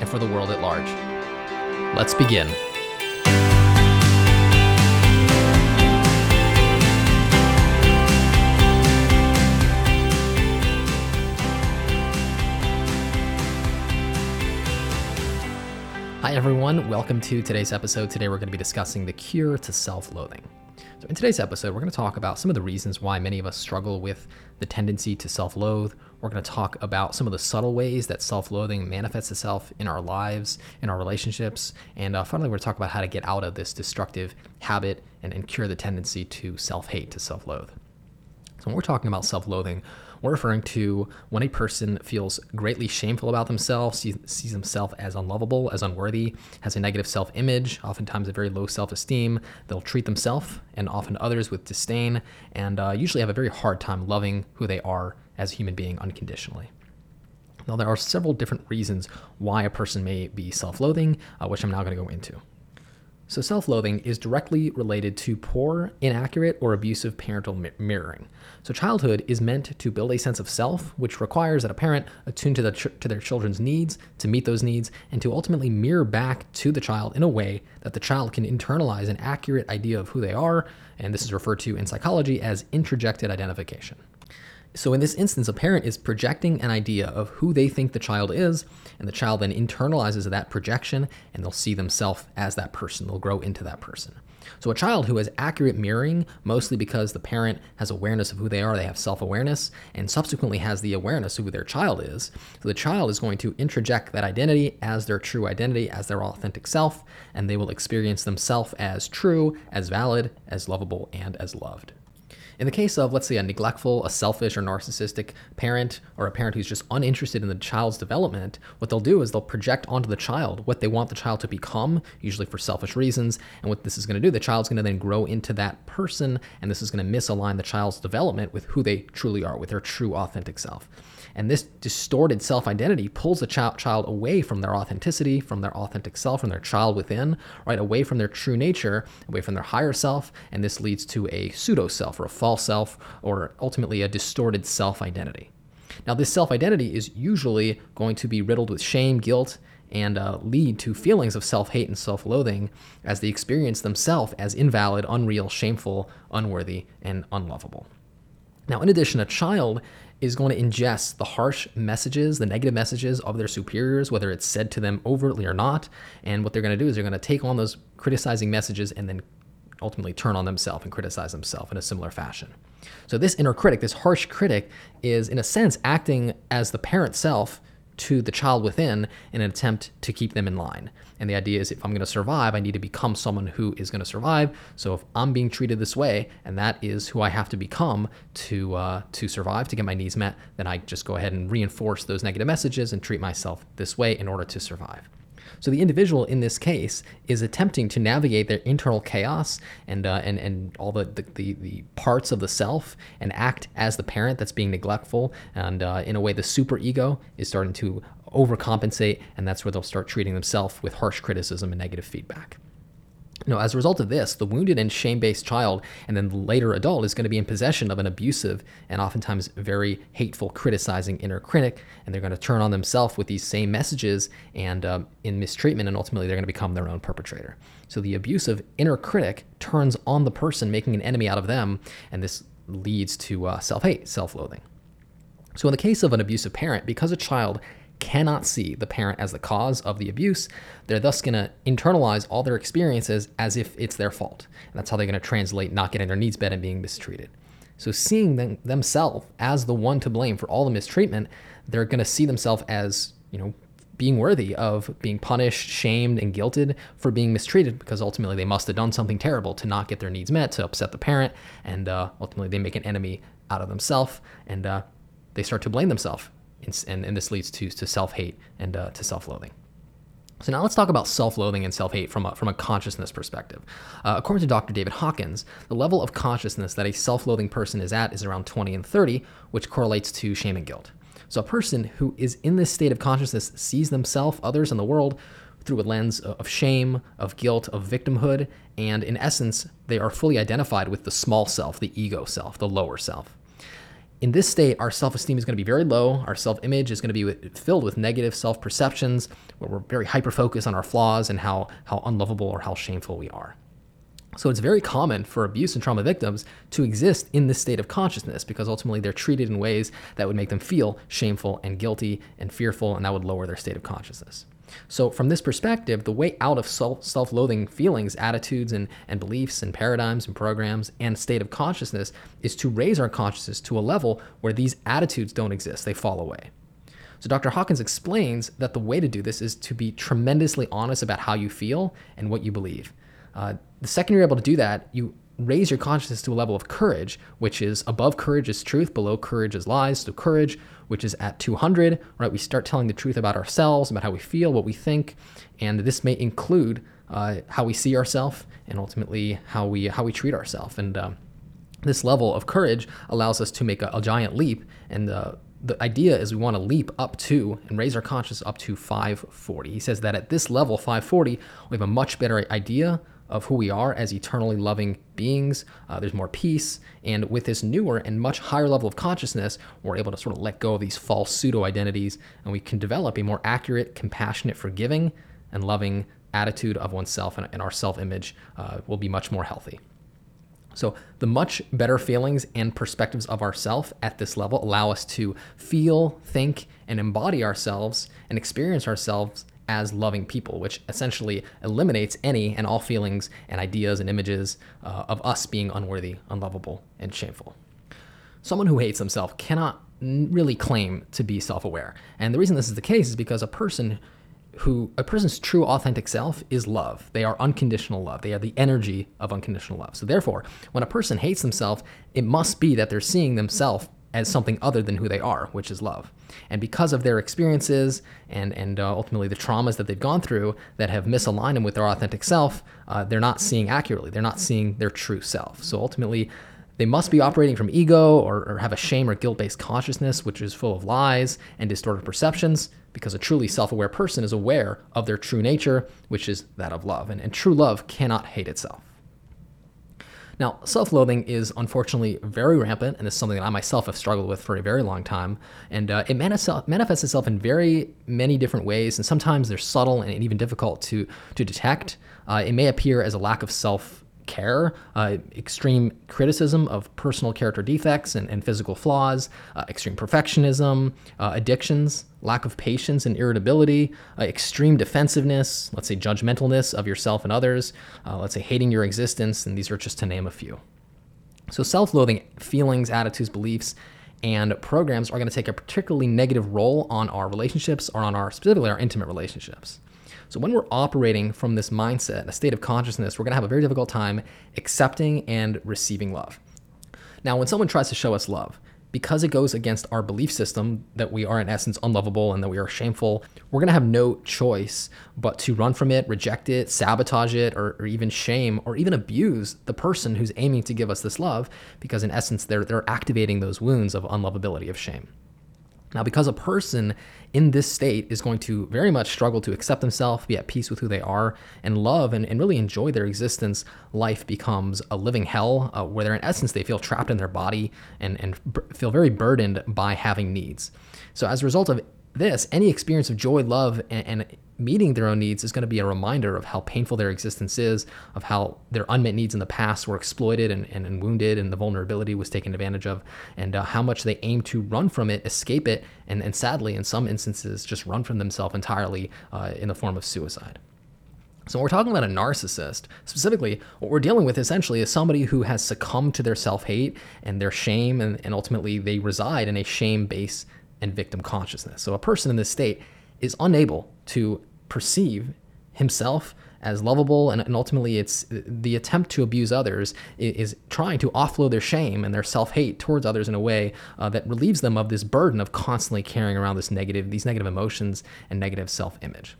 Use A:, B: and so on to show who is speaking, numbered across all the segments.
A: and for the world at large. Let's begin. Hi, everyone. Welcome to today's episode. Today, we're going to be discussing the cure to self loathing. In today's episode, we're going to talk about some of the reasons why many of us struggle with the tendency to self loathe. We're going to talk about some of the subtle ways that self loathing manifests itself in our lives, in our relationships. And uh, finally, we're going to talk about how to get out of this destructive habit and, and cure the tendency to self hate, to self loathe. So, when we're talking about self loathing, we're referring to when a person feels greatly shameful about themselves, sees, himself as unlovable, as unworthy, has a negative self image, oftentimes a very low self esteem. They'll treat themselves and often others with disdain, and uh, usually have a very hard time loving who they are as a human being unconditionally. Now, there are several different reasons why a person may be self loathing, uh, which I'm now going to go into. So, self loathing is directly related to poor, inaccurate, or abusive parental mi- mirroring. So, childhood is meant to build a sense of self, which requires that a parent attune to, the ch- to their children's needs, to meet those needs, and to ultimately mirror back to the child in a way that the child can internalize an accurate idea of who they are. And this is referred to in psychology as introjected identification. So, in this instance, a parent is projecting an idea of who they think the child is, and the child then internalizes that projection and they'll see themselves as that person. They'll grow into that person. So, a child who has accurate mirroring, mostly because the parent has awareness of who they are, they have self awareness, and subsequently has the awareness of who their child is. So, the child is going to introject that identity as their true identity, as their authentic self, and they will experience themselves as true, as valid, as lovable, and as loved. In the case of, let's say, a neglectful, a selfish, or narcissistic parent, or a parent who's just uninterested in the child's development, what they'll do is they'll project onto the child what they want the child to become, usually for selfish reasons. And what this is going to do, the child's going to then grow into that person, and this is going to misalign the child's development with who they truly are, with their true, authentic self. And this distorted self identity pulls the child, child away from their authenticity, from their authentic self, from their child within, right? Away from their true nature, away from their higher self. And this leads to a pseudo self or a false self, or ultimately a distorted self identity. Now, this self identity is usually going to be riddled with shame, guilt, and uh, lead to feelings of self hate and self loathing as they experience themselves as invalid, unreal, shameful, unworthy, and unlovable. Now, in addition, a child is going to ingest the harsh messages, the negative messages of their superiors, whether it's said to them overtly or not. And what they're going to do is they're going to take on those criticizing messages and then ultimately turn on themselves and criticize themselves in a similar fashion. So, this inner critic, this harsh critic, is in a sense acting as the parent self to the child within in an attempt to keep them in line. And the idea is if I'm going to survive, I need to become someone who is going to survive. So if I'm being treated this way, and that is who I have to become to uh, to survive, to get my needs met, then I just go ahead and reinforce those negative messages and treat myself this way in order to survive. So the individual in this case is attempting to navigate their internal chaos and uh, and and all the, the, the parts of the self and act as the parent that's being neglectful. And uh, in a way, the super ego is starting to overcompensate, and that's where they'll start treating themselves with harsh criticism and negative feedback. Now, as a result of this, the wounded and shame based child and then the later adult is going to be in possession of an abusive and oftentimes very hateful, criticizing inner critic, and they're going to turn on themselves with these same messages and um, in mistreatment, and ultimately they're going to become their own perpetrator. So the abusive inner critic turns on the person, making an enemy out of them, and this leads to uh, self hate, self loathing. So, in the case of an abusive parent, because a child cannot see the parent as the cause of the abuse, they're thus going to internalize all their experiences as if it's their fault. And that's how they're going to translate not getting their needs met and being mistreated. So, seeing them, themselves as the one to blame for all the mistreatment, they're going to see themselves as, you know, being worthy of being punished, shamed, and guilted for being mistreated because ultimately they must have done something terrible to not get their needs met, to upset the parent, and uh, ultimately they make an enemy out of themselves and uh, they start to blame themselves and, and, this leads to, to self hate and uh, to self loathing. So now let's talk about self-loathing and self-hate from a, from a consciousness perspective. Uh, according to Dr. David Hawkins, the level of consciousness that a self-loathing person is at is around 20 and 30, which correlates to shame and guilt. So a person who is in this state of consciousness sees themselves, others, and the world through a lens of shame, of guilt, of victimhood, and in essence, they are fully identified with the small self, the ego self, the lower self. In this state, our self esteem is going to be very low. Our self image is going to be filled with negative self perceptions, where we're very hyper focused on our flaws and how, how unlovable or how shameful we are. So it's very common for abuse and trauma victims to exist in this state of consciousness because ultimately they're treated in ways that would make them feel shameful and guilty and fearful, and that would lower their state of consciousness. So, from this perspective, the way out of self loathing feelings, attitudes, and, and beliefs, and paradigms, and programs, and state of consciousness is to raise our consciousness to a level where these attitudes don't exist, they fall away. So, Dr. Hawkins explains that the way to do this is to be tremendously honest about how you feel and what you believe. Uh, the second you're able to do that, you raise your consciousness to a level of courage, which is above courage is truth, below courage is lies. So courage, which is at 200, right? We start telling the truth about ourselves, about how we feel, what we think, and this may include uh, how we see ourselves and ultimately how we how we treat ourselves. And um, this level of courage allows us to make a, a giant leap. And uh, the idea is we want to leap up to and raise our consciousness up to 540. He says that at this level, 540, we have a much better idea of who we are as eternally loving beings. Uh, there's more peace. And with this newer and much higher level of consciousness, we're able to sort of let go of these false pseudo identities and we can develop a more accurate, compassionate, forgiving, and loving attitude of oneself, and, and our self image uh, will be much more healthy. So, the much better feelings and perspectives of ourself at this level allow us to feel, think, and embody ourselves and experience ourselves as loving people, which essentially eliminates any and all feelings and ideas and images uh, of us being unworthy, unlovable, and shameful. Someone who hates themselves cannot really claim to be self aware. And the reason this is the case is because a person who a person's true authentic self is love. They are unconditional love. They are the energy of unconditional love. So therefore, when a person hates themselves, it must be that they're seeing themselves as something other than who they are, which is love. And because of their experiences and, and uh, ultimately the traumas that they've gone through that have misaligned them with their authentic self, uh, they're not seeing accurately. They're not seeing their true self. So ultimately, they must be operating from ego or, or have a shame or guilt based consciousness, which is full of lies and distorted perceptions, because a truly self aware person is aware of their true nature, which is that of love. And, and true love cannot hate itself. Now, self loathing is unfortunately very rampant, and is something that I myself have struggled with for a very long time. And uh, it manifests itself in very many different ways, and sometimes they're subtle and even difficult to, to detect. Uh, it may appear as a lack of self care, uh, extreme criticism of personal character defects and, and physical flaws, uh, extreme perfectionism, uh, addictions, lack of patience and irritability, uh, extreme defensiveness, let's say judgmentalness of yourself and others, uh, let's say hating your existence, and these are just to name a few. So, self loathing feelings, attitudes, beliefs, and programs are going to take a particularly negative role on our relationships or on our specifically our intimate relationships. So when we're operating from this mindset, a state of consciousness, we're going to have a very difficult time accepting and receiving love. Now, when someone tries to show us love, because it goes against our belief system that we are in essence unlovable and that we are shameful, we're to have no choice but to run from it, reject it, sabotage it, or, or, even shame or even abuse the person who's aiming to give us this love because in essence they're, they're activating those wounds of unlovability, of shame. Now, because a person in this state is going to very much struggle to accept themselves, be at peace with who they are, and love and, and really enjoy their existence, life becomes a living hell uh, where in essence, they feel trapped in their body and, and b- feel very burdened by having needs. So, as a result of this, any experience of joy, love, and, and meeting their own needs is going to be a reminder of how painful their existence is, of how their unmet needs in the past were exploited and, and, and wounded, and the vulnerability was taken advantage of, and uh, how much they aim to run from it, escape it, and, and sadly, in some instances, just run from themselves entirely uh, in the form of suicide. So, when we're talking about a narcissist, specifically, what we're dealing with essentially is somebody who has succumbed to their self hate and their shame, and, and ultimately they reside in a shame based and victim consciousness. So, a person in this state is unable to perceive himself as lovable and, and, ultimately it's the attempt to abuse others is, trying to offload their shame and their self-hate towards others in a way uh, that relieves them of this burden of constantly carrying around this negative these negative emotions and negative self-image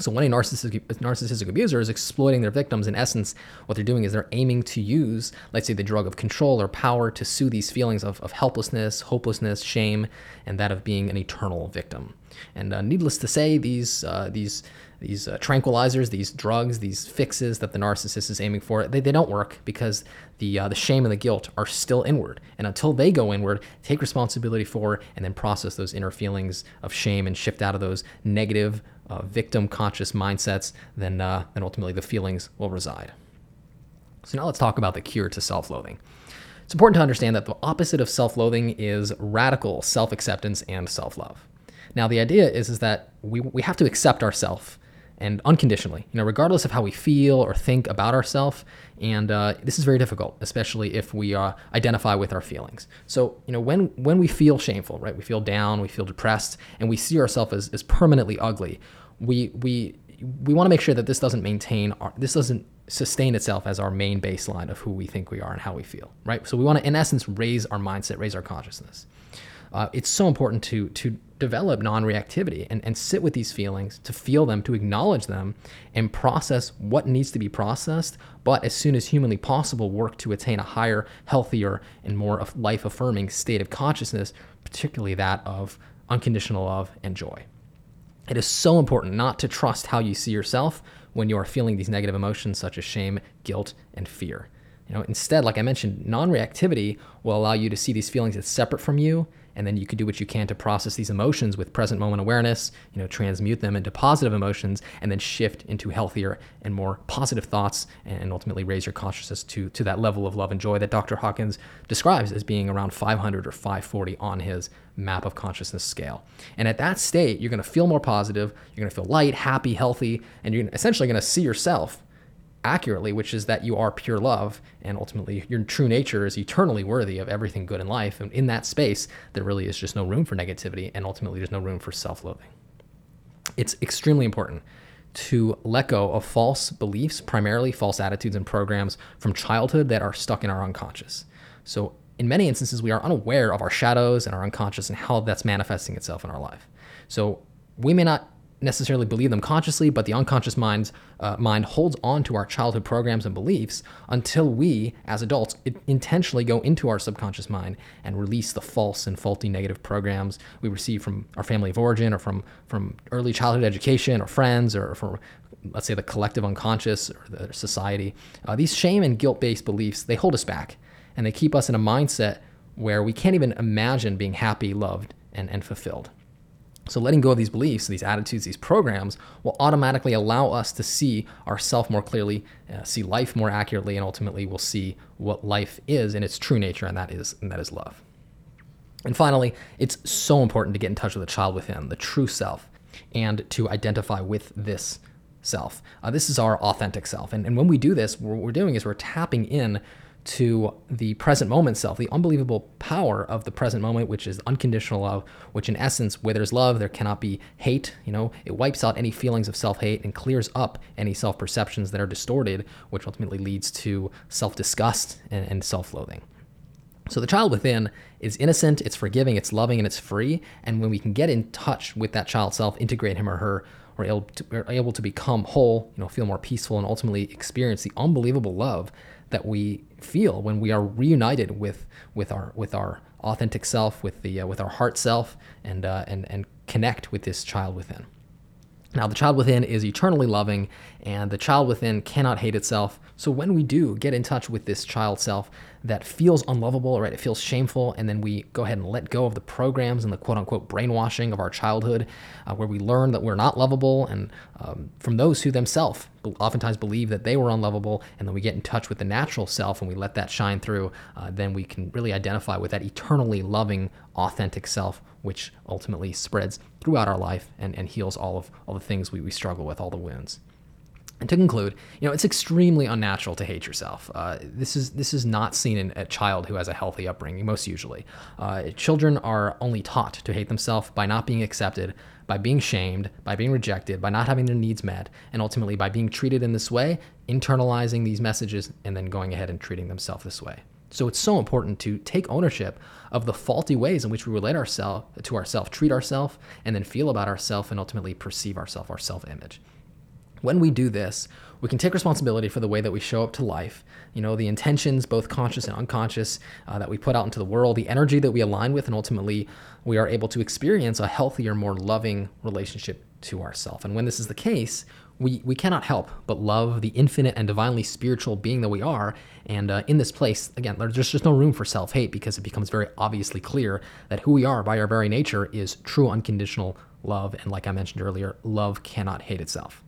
A: So when a narcissistic, narcissistic abuser is exploiting their victims, in essence, what they're doing is they're aiming to use, let's say, the drug of control or power to soothe these feelings of, of helplessness, hopelessness, shame, and that of being an eternal victim. And uh, needless to say, these uh, these these uh, tranquilizers, these drugs, these fixes that the narcissist is aiming for, they, they don't work because the uh, the shame and the guilt are still inward. And until they go inward, take responsibility for and then process those inner feelings of shame and shift out of those negative uh, victim conscious mindsets, then uh, then ultimately the feelings will reside. So now let's talk about the cure to self-loathing. It's important to understand that the opposite of self-loathing is radical self-acceptance and self-love. Now the idea is is that we, we have to accept ourselves and unconditionally, you know, regardless of how we feel or think about ourselves. And uh, this is very difficult, especially if we uh, identify with our feelings. So, you know, when when we feel shameful, right, we feel down, we feel depressed, and we see ourselves as, as permanently ugly. We we we want to make sure that this doesn't maintain our this doesn't sustain itself as our main baseline of who we think we are and how we feel, right? So we want to, in essence, raise our mindset, raise our consciousness uh, it's so important to to develop non-reactivity and, and sit with these feelings to feel them to acknowledge them and process what needs to be processed but as soon as humanly possible work to attain a higher healthier and more life-affirming state of consciousness particularly that of unconditional love and joy. It is so important not to trust how you see yourself when you are feeling these negative emotions such as shame guilt and fear. You know instead like i mentioned non-reactivity will allow you to see these feelings as separate from you and then you can do what you can to process these emotions with present moment awareness you know transmute them into positive emotions and then shift into healthier and more positive thoughts and ultimately raise your consciousness to to that level of love and joy that dr hawkins describes as being around 500 or 540 on his map of consciousness scale. And at that state you're going to feel more positive you're going to feel light happy healthy and you're essentially going to see yourself accurately, which is that you are pure love, and ultimately your true nature is eternally worthy of everything good in life. And in that space, there really is just no room for negativity, and ultimately there's no room for self loathing. It's extremely important to let go of false beliefs, primarily false attitudes and programs from childhood that are stuck in our unconscious. So, in many instances, we are unaware of our shadows and our unconscious and how that's manifesting itself in our life. So, we may not necessarily believe them consciously, but the unconscious mind's, uh, mind holds on to our childhood programs and beliefs until we, as adults, intentionally go into our subconscious mind and release the false and faulty negative programs we receive from our family of origin or from, from early childhood education or friends or from, let's say, the collective unconscious or the society. Uh, these shame and guilt based beliefs, they hold us back and they keep us in a mindset where we can't even imagine being happy, loved, and, and fulfilled. So, letting go of these beliefs, these attitudes, these programs will automatically allow us to see ourself more clearly, uh, see life more accurately, and ultimately we'll see what life is in its true nature, and that is and that is love. And finally, it's so important to get in touch with the child within, the true self, and to identify with this self. Uh, this is our authentic self, and, and when we do this, what we're doing is we're tapping in to the present moment self, the unbelievable power of the present moment, which is unconditional love, which in essence, where there's love, there cannot be hate. You know, it wipes out any feelings of self hate and clears up any self perceptions that are distorted, which ultimately leads to self disgust and, and self loathing. So the child within is innocent, it's forgiving, it's loving, and it's free. And when we can get in touch with that child self, integrate him or her, we're able to, we're able to become whole, you know, feel more peaceful, and ultimately experience the unbelievable love that we feel when we are reunited with with our with our authentic self, with the uh, with our heart self, and uh, and and connect with this child within. Now, the child within is eternally loving, and the child within cannot hate itself. So, when we do get in touch with this child self that feels unlovable, right, it feels shameful, and then we go ahead and let go of the programs and the quote unquote brainwashing of our childhood, uh, where we learn that we're not lovable, and um, from those who themselves oftentimes believe that they were unlovable, and then we get in touch with the natural self and we let that shine through, uh, then we can really identify with that eternally loving, authentic self, which ultimately spreads throughout our life and, and heals all of all the things we, we struggle with, all the wounds. And to conclude, you know, it's extremely unnatural to hate yourself. Uh, this is this is not seen in a child who has a healthy upbringing. Most usually, uh, children are only taught to hate themselves by not being accepted, by being shamed, by being rejected, by not having their needs met, and ultimately by being treated in this way, internalizing these messages, and then going ahead and treating themselves this way. So it's so important to take ownership of the faulty ways in which we relate ourselves to ourselves, treat ourselves, and then feel about ourselves, and ultimately perceive ourselves, our self-image. When we do this, we can take responsibility for the way that we show up to life. You know, the intentions, both conscious and unconscious, uh, that we put out into the world, the energy that we align with, and ultimately we are able to experience a healthier, more loving relationship to ourself. And when this is the case, we, we cannot help but love the infinite and divinely spiritual being that we are. And uh, in this place, again, there's just no room for self hate because it becomes very obviously clear that who we are by our very nature is true unconditional love. And like I mentioned earlier, love cannot hate itself.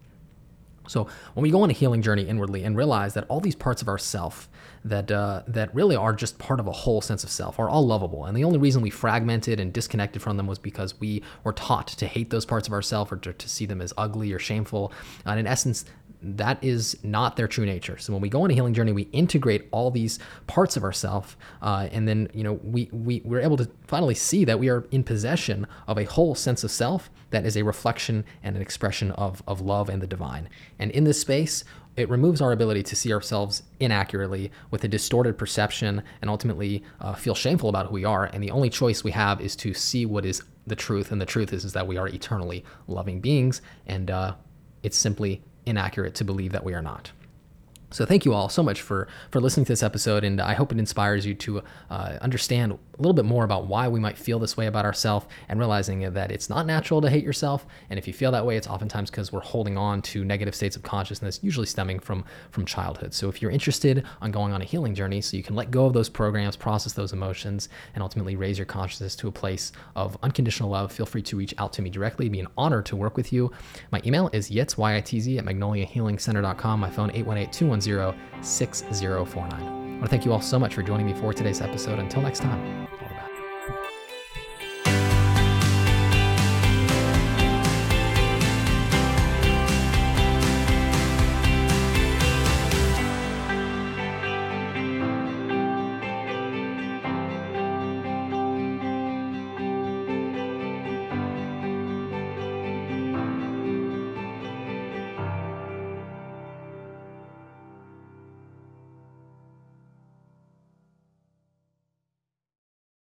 A: So when we go on a healing journey inwardly and realize that all these parts of ourself that uh, that really are just part of a whole sense of self are all lovable, and the only reason we fragmented and disconnected from them was because we were taught to hate those parts of ourself or to, to see them as ugly or shameful. And in essence, that is not their true nature. So when we go on a healing journey, we integrate all these parts of ourself, uh, and then you know we we we're able to finally see that we are in possession of a whole sense of self that is a reflection and an expression of of love and the divine. And in this space, it removes our ability to see ourselves inaccurately with a distorted perception and ultimately uh, feel shameful about who we are. And the only choice we have is to see what is the truth. And the truth is, is that we are eternally loving beings. And uh, it's simply inaccurate to believe that we are not. So thank you all so much for for listening to this episode, and I hope it inspires you to uh, understand a little bit more about why we might feel this way about ourselves, and realizing that it's not natural to hate yourself. And if you feel that way, it's oftentimes because we're holding on to negative states of consciousness, usually stemming from from childhood. So if you're interested on going on a healing journey, so you can let go of those programs, process those emotions, and ultimately raise your consciousness to a place of unconditional love, feel free to reach out to me directly. It'd be an honor to work with you. My email is yitz, Y-I-T-Z, at magnoliahealingcenter.com. My phone 818 6049. I want to thank you all so much for joining me for today's episode. Until next time.